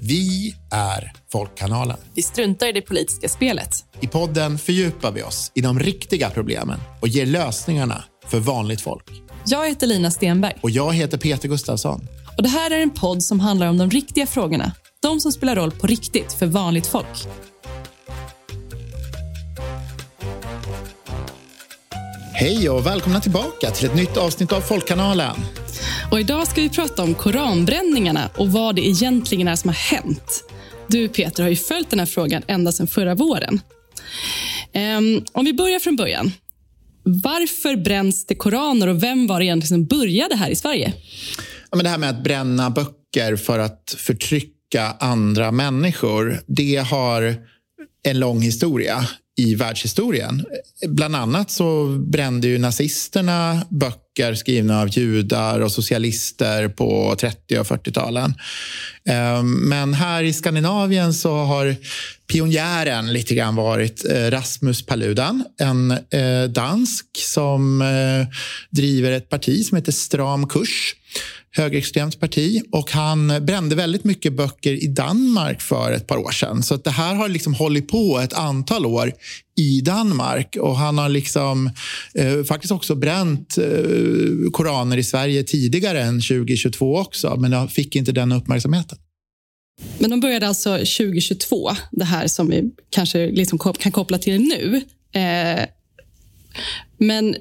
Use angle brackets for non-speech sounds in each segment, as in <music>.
Vi är Folkkanalen. Vi struntar i det politiska spelet. I podden fördjupar vi oss i de riktiga problemen och ger lösningarna för vanligt folk. Jag heter Lina Stenberg. Och jag heter Peter Gustafsson. Och Det här är en podd som handlar om de riktiga frågorna. De som spelar roll på riktigt för vanligt folk. Hej och välkomna tillbaka till ett nytt avsnitt av Folkkanalen. Och idag ska vi prata om koranbränningarna och vad det egentligen är som har hänt. Du Peter har ju följt den här frågan ända sedan förra våren. Um, om vi börjar från början. Varför bränns det koraner och vem var det egentligen som började här i Sverige? Ja, men det här med att bränna böcker för att förtrycka andra människor, det har en lång historia i världshistorien. Bland annat så brände ju nazisterna böcker skrivna av judar och socialister på 30 och 40-talen. Ehm, men här i Skandinavien så har pionjären lite grann varit eh, Rasmus Paludan, en eh, dansk som eh, driver ett parti som heter Stram kurs högerextremt parti och han brände väldigt mycket böcker i Danmark för ett par år sedan. Så att det här har liksom hållit på ett antal år i Danmark och han har liksom eh, faktiskt också bränt eh, koraner i Sverige tidigare än 2022 också, men jag fick inte den uppmärksamheten. Men de började alltså 2022, det här som vi kanske liksom kan koppla till nu. Eh, men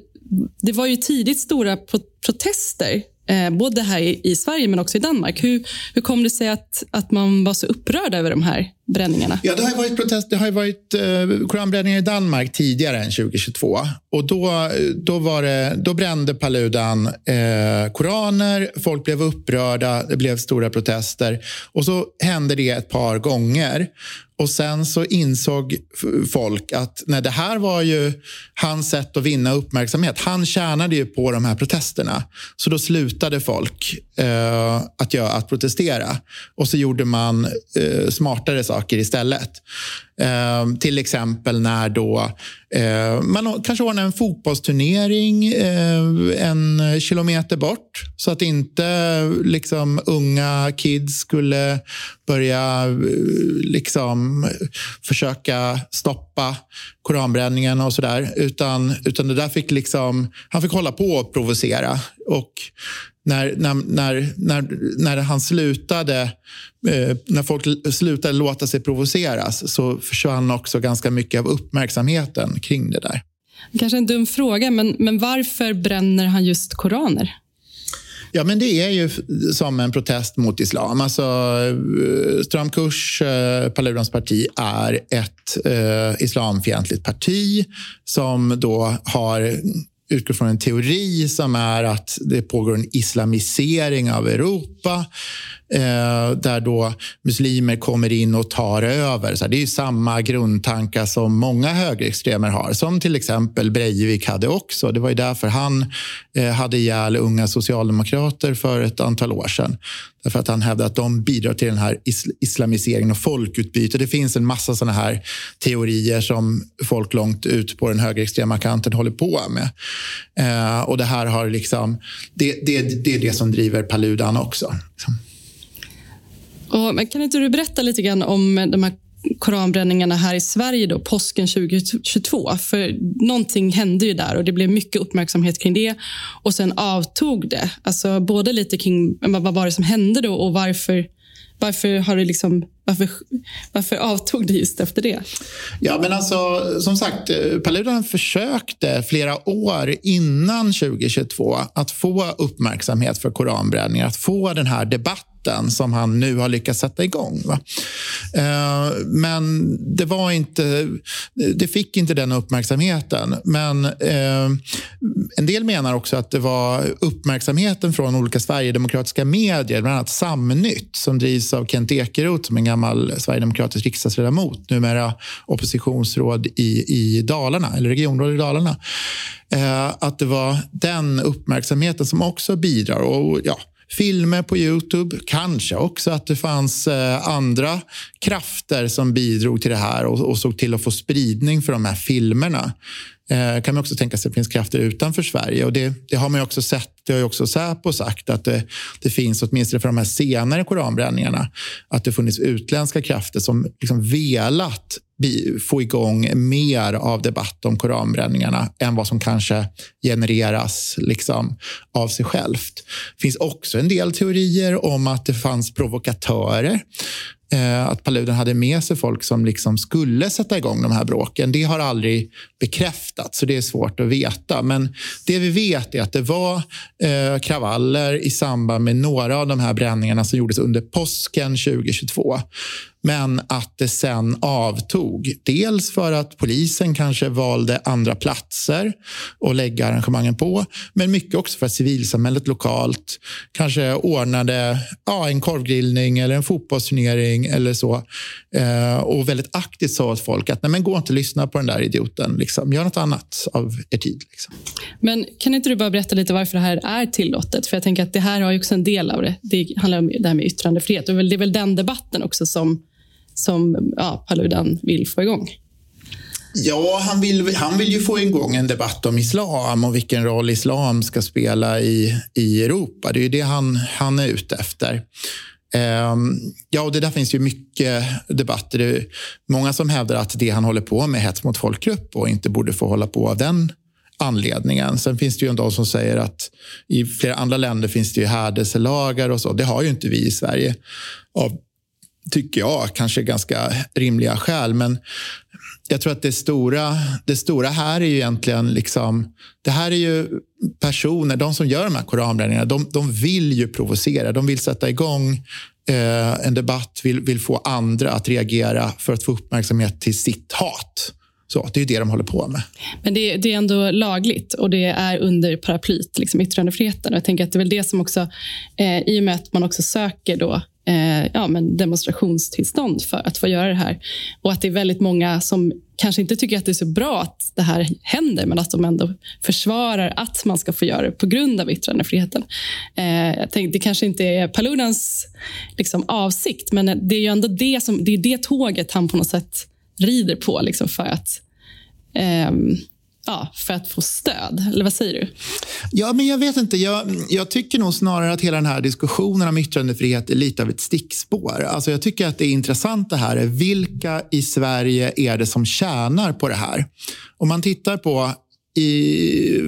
det var ju tidigt stora protester eh, både här i, i, Sverige men också i Danmark. Hur, hur kom det sig att, att man var så upprörd över de här koranbränningarna? Ja, det har varit protest, det har varit eh, koranbränningar i Danmark tidigare än 2022. Och då, då, var det, då brände Paludan eh, koraner, folk blev upprörda, det blev stora protester. Och så hände det ett par gånger. Och sen så insåg folk att nej, det här var ju hans sätt att vinna uppmärksamhet. Han tjänade ju på de här protesterna. Så då slutade folk eh, att, göra, att protestera. Och så gjorde man eh, smartare saker istället. Eh, till exempel när då eh, man kanske ordnar en fotbollsturnering eh, en kilometer bort så att inte liksom, unga kids skulle börja eh, liksom, försöka stoppa koranbränningen och sådär. Utan, utan det där fick liksom, han fick hålla på och provocera. Och när, när, när, när, när han slutade, eh, när folk slutade låta sig provoceras så försvann också ganska mycket av uppmärksamheten kring det där. Kanske en dum fråga, men, men varför bränner han just koraner? Ja, men det är ju som en protest mot islam. Alltså, eh, Stramkurs, eh, Paludans parti, är ett eh, islamfientligt parti som då har utgår från en teori som är att det pågår en islamisering av Europa eh, där då muslimer kommer in och tar över. Så det är samma grundtankar som många högerextremer har, som till exempel Breivik hade också. Det var ju därför han eh, hade ihjäl unga socialdemokrater för ett antal år sedan. Därför att han hävdar att de bidrar till den här islamiseringen och folkutbyte. Det finns en massa såna här teorier som folk långt ut på den högerextrema kanten håller på med. Eh, och det här har liksom, det, det, det är det som driver Paludan också. Liksom. Och, men kan inte du berätta lite grann om de här koranbränningarna här i Sverige då, påsken 2022. För någonting hände ju där och det blev mycket uppmärksamhet kring det. Och sen avtog det. Alltså både lite kring vad var det som hände då och varför, varför har det liksom varför, varför avtog det just efter det? Ja, men alltså, som sagt, Paludan försökte flera år innan 2022 att få uppmärksamhet för koranbränningar, att få den här debatten som han nu har lyckats sätta igång. Va? Eh, men det var inte, det fick inte den uppmärksamheten. Men eh, en del menar också att det var uppmärksamheten från olika sverigedemokratiska medier, bland annat Samnytt som drivs av Kent Ekeroth som en gammal sverigedemokratisk riksdagsledamot, numera oppositionsråd i, i Dalarna, eller regionråd i Dalarna. Eh, att det var den uppmärksamheten som också bidrar. Och ja, filmer på Youtube. Kanske också att det fanns eh, andra krafter som bidrog till det här och, och såg till att få spridning för de här filmerna eh, kan man också tänka sig att det finns krafter utanför Sverige. Och det, det har man också sett, det har ju också Säpo sagt, att det, det finns åtminstone för de här senare koranbränningarna, att det funnits utländska krafter som liksom velat få igång mer av debatt om koranbränningarna än vad som kanske genereras liksom, av sig självt. Det finns också en del teorier om att det fanns provokatörer Eh, att Paludan hade med sig folk som liksom skulle sätta igång de här bråken. Det har aldrig bekräftats, så det är svårt att veta. Men det vi vet är att det var eh, kravaller i samband med några av de här bränningarna som gjordes under påsken 2022. Men att det sen avtog. Dels för att polisen kanske valde andra platser att lägga arrangemangen på. Men mycket också för att civilsamhället lokalt kanske ordnade ja, en korvgrillning eller en fotbollsturnering eller så. Eh, och väldigt aktivt sa åt folk att Nej, men gå inte och lyssna på den där idioten. Liksom. Gör något annat av er tid. Liksom. Men kan inte du bara berätta lite varför det här är tillåtet? För jag tänker att det här har ju också en del av det. Det handlar om det här med yttrandefrihet. Och det är väl den debatten också som som ja, Paludan vill få igång? Ja, han vill, han vill ju få igång en debatt om islam och vilken roll islam ska spela i, i Europa. Det är ju det han, han är ute efter. Ehm, ja, och det där finns ju mycket debatter. Det är många som hävdar att det han håller på med är hets mot folkgrupp och inte borde få hålla på av den anledningen. Sen finns det ju en de som säger att i flera andra länder finns det ju härdelselagar och så. Det har ju inte vi i Sverige av tycker jag, kanske ganska rimliga skäl. Men jag tror att det stora, det stora här är ju egentligen... Liksom, det här är ju personer, de som gör de här koranbränningarna, de, de vill ju provocera. De vill sätta igång eh, en debatt, vill, vill få andra att reagera för att få uppmärksamhet till sitt hat. Så, det är det de håller på med. Men det, det, är ändå lagligt och det är under paraplyt, liksom yttrandefriheten. jag tänker att det är väl det som också, eh, i och med att man också söker då eh, ja, men demonstrationstillstånd för att få göra det här. Och att det är väldigt många som kanske inte tycker att det är så bra att det här händer, men att de ändå försvarar att man ska få göra det på grund av yttrandefriheten. Eh, jag tänkte, det kanske inte är Paludans liksom, avsikt, men det är ju ändå det, som, det, är det tåget han på något sätt rider på liksom, för att eh, ja, för att få stöd? Eller vad säger du? Ja, men jag vet inte. Jag, jag, tycker nog snarare att hela den här diskussionen om yttrandefrihet är lite av ett stickspår. Alltså jag tycker att det är intressant det här. Vilka i Sverige är det som tjänar på det här? Om man tittar på i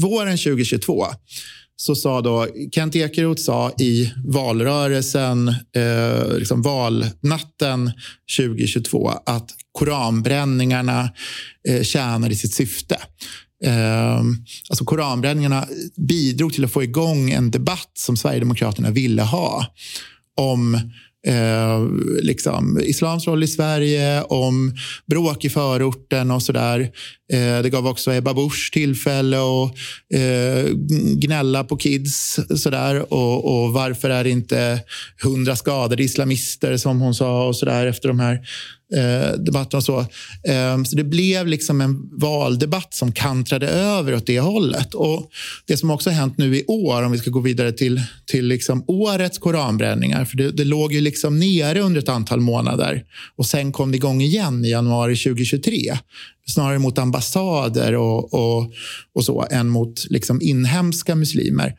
våren 2022 så sa då Kent Ekeroth sa i valrörelsen, eh, liksom valnatten 2022 att koranbränningarna eh, tjänade sitt syfte. Eh, alltså koranbränningarna bidrog till att få igång en debatt som Sverigedemokraterna ville ha om eh, liksom, islams roll i Sverige, om bråk i förorten och sådär. Eh, det gav också Ebba Busch tillfälle att eh, gnälla på kids. Sådär. Och, och varför är det inte hundra skadade islamister som hon sa och sådär efter de här eh, debatten och så. Eh, så det blev liksom en valdebatt som kantrade över åt det hållet. Och det som också har hänt nu i år, om vi ska gå vidare till, till liksom årets koranbränningar, för det, det låg ju liksom nere under ett antal månader och sen kom det igång igen i januari 2023 snarare mot ambassader och, och, och så än mot liksom inhemska muslimer.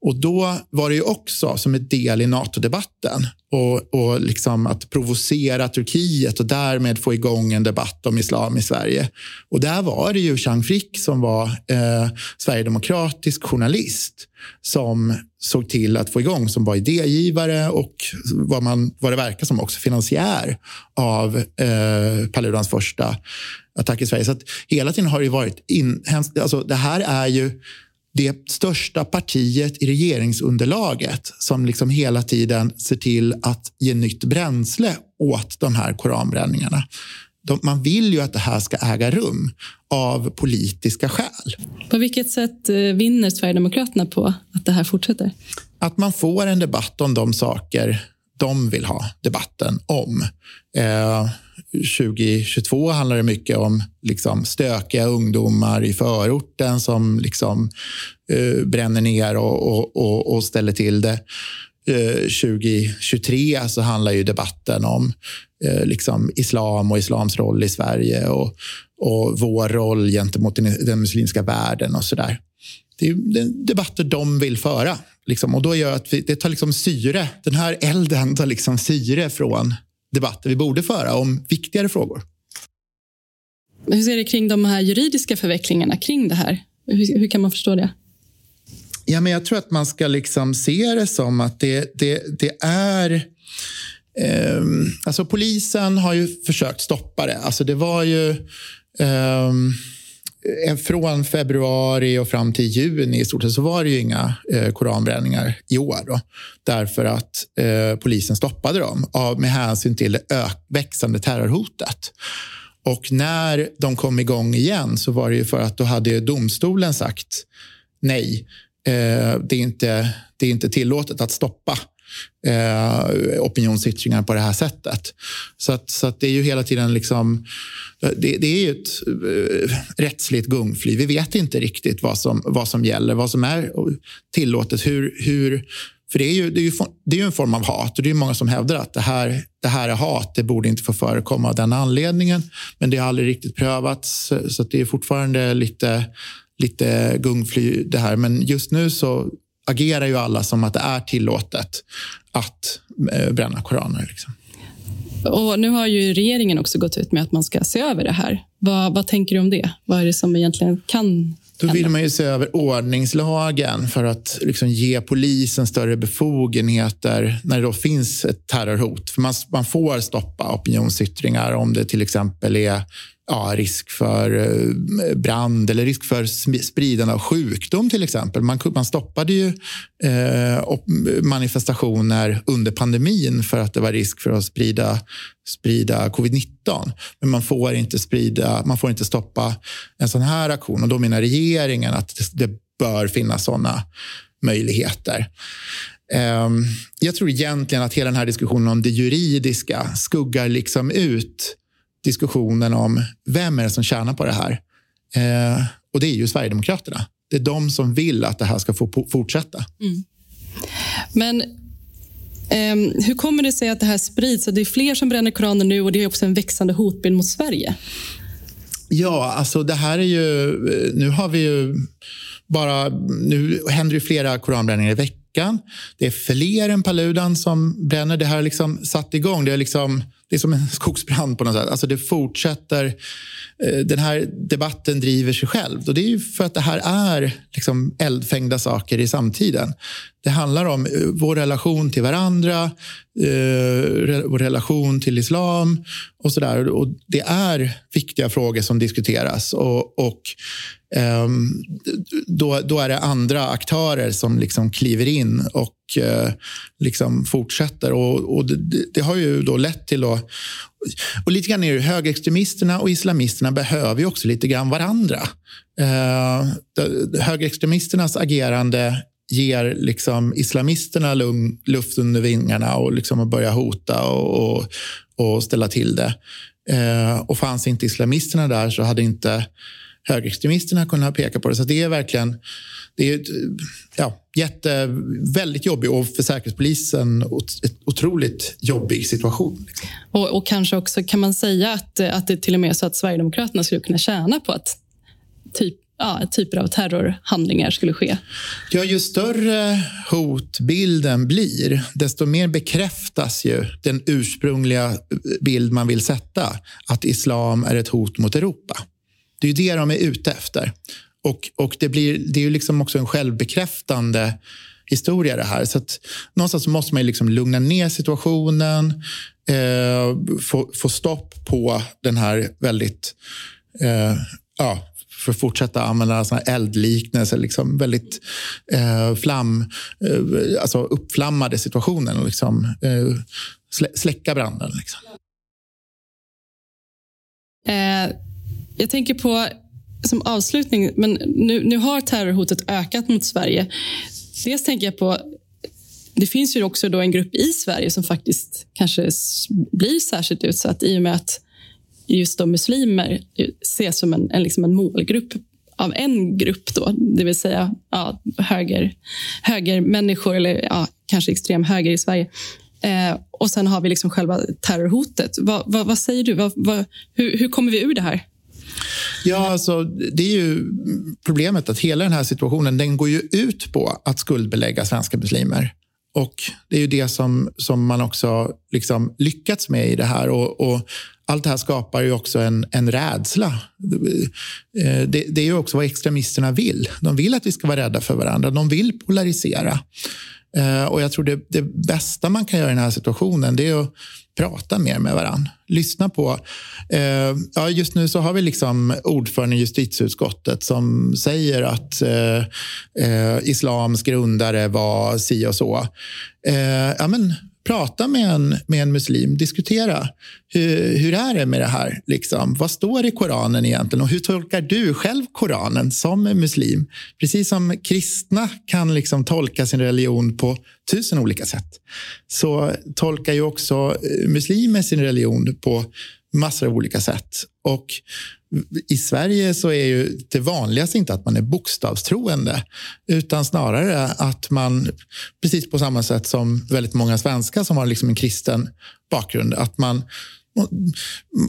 Och då var det ju också som en del i NATO-debatten och, och liksom att provocera Turkiet och därmed få igång en debatt om islam i Sverige. Och där var det ju Chang Frick som var eh, sverigedemokratisk journalist som såg till att få igång, som var idégivare och vad, man, vad det verkar som också finansiär av eh, Paludans första attack i Sverige. Så att hela tiden har det varit inhemskt. Alltså, det här är ju det största partiet i regeringsunderlaget som liksom hela tiden ser till att ge nytt bränsle åt de här koranbränningarna. De, man vill ju att det här ska äga rum av politiska skäl. På vilket sätt eh, vinner Sverigedemokraterna på att det här fortsätter? Att man får en debatt om de saker de vill ha debatten om. Eh, 2022 handlar det mycket om liksom, stökiga ungdomar i förorten som liksom, eh, bränner ner och, och, och, och ställer till det. Eh, 2023 så handlar ju debatten om eh, liksom islam och islams roll i Sverige och, och vår roll gentemot den, den muslimska världen och sådär. Det är, det är debatter de vill föra. Liksom, och då gör att vi, det tar liksom syre. Den här elden tar liksom syre från debatter vi borde föra om viktigare frågor. Hur ser det kring de här juridiska förvecklingarna kring det här? Hur, hur kan man förstå det? Ja, men jag tror att man ska liksom se det som att det, det, det är... Eh, alltså polisen har ju försökt stoppa det. Alltså det var ju... Eh, Eh, från februari och fram till juni i stort sett så var det ju inga eh, koranbränningar i år. Då, därför att eh, polisen stoppade dem av, med hänsyn till det växande terrorhotet. Och när de kom igång igen så var det ju för att då hade domstolen sagt nej, eh, det, är inte, det är inte tillåtet att stoppa eh, opinionsyttringar på det här sättet. Så, att, så att det är ju hela tiden liksom... Det, det är ju ett eh, rättsligt gungfly. Vi vet inte riktigt vad som, vad som gäller, vad som är tillåtet. Hur, hur, för det är, ju, det, är ju, det är ju en form av hat och det är många som hävdar att det här, det här är hat. Det borde inte få förekomma av den anledningen. Men det har aldrig riktigt prövats, så det är fortfarande lite, lite gungfly det här. Men just nu så agerar ju alla som att det är tillåtet att eh, bränna koraner. Liksom. Och nu har ju regeringen också gått ut med att man ska se över det här. Vad, vad tänker du om det? Vad är det som egentligen kan då vill man ju se över ordningslagen för att liksom ge polisen större befogenheter när det då finns ett terrorhot. För man, man får stoppa opinionsyttringar om det till exempel är ja, risk för eh, brand eller risk för spridande av sjukdom till exempel. Man, man stoppade ju eh, manifestationer under pandemin för att det var risk för att sprida, sprida covid-19. Men man får, inte sprida, man får inte stoppa en sån här aktion och då menar regeringen att det, det bör finnas såna möjligheter. Ehm, jag tror egentligen att hela den här diskussionen om det juridiska skuggar liksom ut diskussionen om vem är det som tjänar på det här. Eh, och det är ju Sverigedemokraterna. Det är de som vill att det här ska få fortsätta. Mm. Men eh, hur kommer det sig att det här sprids? Det är fler som bränner koraner nu och det är också en växande hotbild mot Sverige. Ja, alltså det här är ju... Nu har vi ju bara... Nu händer det flera koranbränningar i veckan. Det är fler än Paludan som bränner. Det här har liksom satt igång. Det är liksom det är som en <laughs> skogsbrand på något sätt. Alltså det fortsätter. Eh, den här debatten driver sig själv. Och det är för att det här är liksom eldfängda saker i samtiden. Det handlar om eh, vår relation till varandra, eh, vår relation till islam och så där. Och det är viktiga frågor som diskuteras. Och, och eh, då, då är det andra aktörer som liksom kliver in och eh, liksom fortsätter. Och, och det, det, har ju då lett till... Då, och lite grann är det högerextremisterna och islamisterna behöver ju också lite grann varandra. Eh, högerextremisternas agerande ger liksom islamisterna lugn, luft under vingarna och liksom börjar hota och, och, och, ställa till det. Eh, och fanns inte islamisterna där så hade inte högerextremisterna kunnat peka på det. Så det är verkligen det är ja, jätte, väldigt jobbig och för Säkerhetspolisen en otroligt jobbig situation. Liksom. Och, och, kanske också kan man säga att, att det till och med är så att Sverigedemokraterna skulle kunna tjäna på att typ ja, typer av terrorhandlingar skulle ske. Ja, ju större hotbilden blir, desto mer bekräftas ju den ursprungliga bild man vill sätta, att islam är ett hot mot Europa. Det är ju det de är ute efter. Och, och det, blir, det är ju liksom också en självbekräftande historia det här. Så att någonstans måste man liksom lugna ner situationen, eh, få, få stopp på den här väldigt eh, ja, för att fortsätta använda såna eldliknelser, liksom väldigt eh, flam, eh, alltså uppflammade situationen och liksom, eh, släcka branden. Liksom. Eh, jag tänker på, som avslutning, men nu, nu har terrorhotet ökat mot Sverige. Dels tänker jag på det finns ju också då en grupp i Sverige som faktiskt kanske blir särskilt utsatt i och med att just då muslimer ses som en, en, liksom en målgrupp av en grupp, då, det vill säga ja, höger, högermänniskor eller ja, kanske extrem höger i Sverige. Eh, och sen har vi liksom själva terrorhotet. Va, va, vad säger du? Va, hur, hur kommer vi ur det här? Ja, alltså, det är ju problemet att hela den här situationen den går ju ut på att skuldbelägga svenska muslimer. Och Det är ju det som, som man också liksom lyckats med i det här. Och, och allt det här skapar ju också en, en rädsla. Eh, det, det är ju också vad extremisterna vill. De vill att vi ska vara rädda för varandra. De vill polarisera. Eh, och jag tror det, det, bästa man kan göra i den här situationen det är att prata mer med varandra. Lyssna på... Eh, ja, just nu så har vi liksom ordföranden i justitieutskottet som säger att eh, eh, islams grundare var si och så. Eh, ja, men prata med en, med en muslim, diskutera. Hur, hur är det med det här? Liksom? Vad står i Koranen egentligen? Och hur tolkar du själv Koranen som muslim? Precis som kristna kan liksom tolka sin religion på tusen olika sätt så tolkar ju också eh, muslimer sin religion på massor av olika sätt. Och i Sverige så är ju det vanligaste inte att man är bokstavstroende utan snarare att man, precis på samma sätt som väldigt många svenskar som har liksom en kristen bakgrund, att man,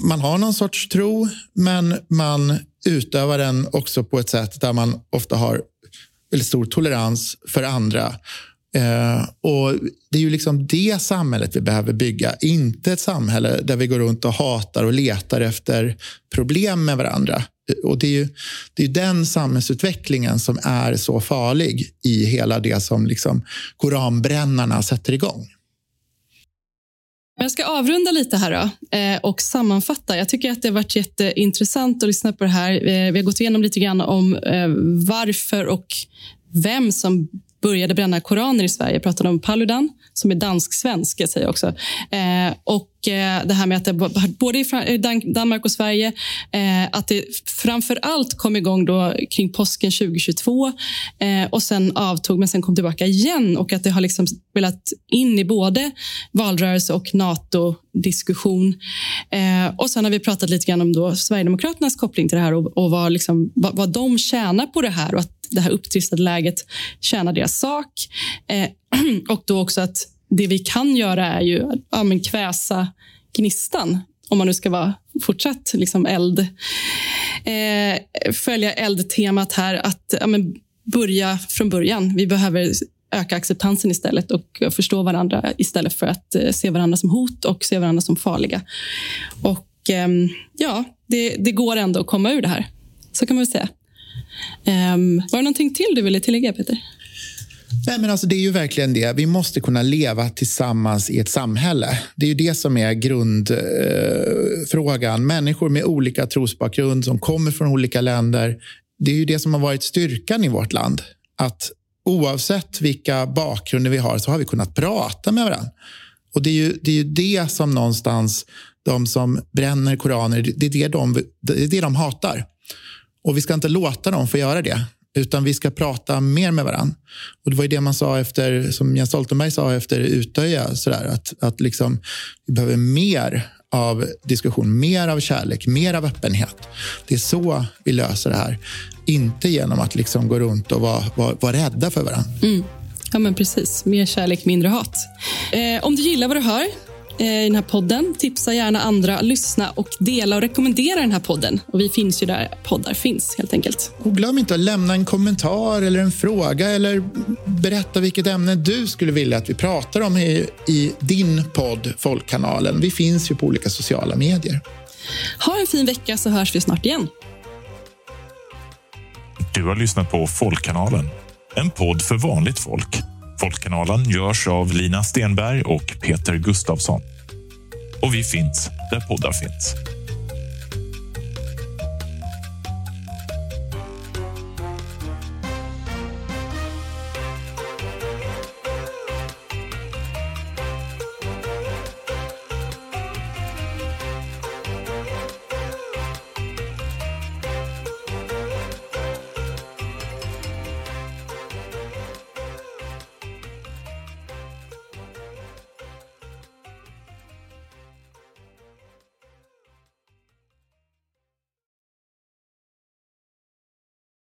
man har någon sorts tro men man utövar den också på ett sätt där man ofta har väldigt stor tolerans för andra. Eh, och Det är ju liksom det samhället vi behöver bygga. Inte ett samhälle där vi går runt och hatar och letar efter problem med varandra. Och Det är ju det är den samhällsutvecklingen som är så farlig i hela det som liksom koranbrännarna sätter igång. Jag ska avrunda lite här då, eh, och sammanfatta. Jag tycker att det har varit jätteintressant att lyssna på det här. Eh, vi har gått igenom lite grann om eh, varför och vem som började bränna koraner i Sverige. Jag pratade om Paludan, som är dansk-svensk, jag också. Eh, och Eh, det här med att det både i Danmark och Sverige, eh, att det framför allt kom igång då kring påsken 2022 eh, och sen avtog, men sen kom tillbaka igen och att det har liksom spelat in i både valrörelse och NATO-diskussion. Och sen har vi pratat lite grann om då Sverigedemokraternas koppling till det här och, och vad, liksom, vad, vad de tjänar på det här och att det här upptrissade läget tjänar deras sak. <clears throat> Och då också att det vi kan göra är ju att ja, men kväsa gnistan om man nu ska vara fortsatt liksom eld. Eh, följa eldtemat här, att ja, men börja från början. Vi behöver öka acceptansen istället och förstå varandra istället för att eh, se varandra som hot och se varandra som farliga. Och eh, ja, det, det går ändå att komma ur det här. Så kan man väl säga. Um, var det någonting till du ville tillägga, Peter? Nej, men alltså, det är ju verkligen det. Vi måste kunna leva tillsammans i ett samhälle. Det är ju det som är grundfrågan. Eh, Människor med olika trosbakgrund som kommer från olika länder. Det är ju det som har varit styrkan i vårt land. Att oavsett vilka bakgrunder vi har så har vi kunnat prata med varandra. Och det är ju det, är ju det som någonstans de som bränner koraner, det är det de, det är det de hatar. Och vi ska inte låta dem få göra det, utan vi ska prata mer med varandra. Och det var ju det man sa efter, som Jens Stoltenberg sa efter Utöja, sådär, att, att liksom, vi behöver mer av diskussion, mer av kärlek, mer av öppenhet. Det är så vi löser det här. Inte genom att liksom gå runt och vara, vara, vara rädda för varandra. Mm. Ja, men precis. Mer kärlek, mindre hat. Eh, om du gillar vad du hör i den här podden. Tipsa gärna andra, lyssna och dela och rekommendera den här podden. Och Vi finns ju där poddar finns, helt enkelt. Och Glöm inte att lämna en kommentar eller en fråga eller berätta vilket ämne du skulle vilja att vi pratar om i, i din podd Folkkanalen. Vi finns ju på olika sociala medier. Ha en fin vecka så hörs vi snart igen. Du har lyssnat på Folkkanalen, en podd för vanligt folk Folkkanalen görs av Lina Stenberg och Peter Gustavsson. Och vi finns där poddar finns.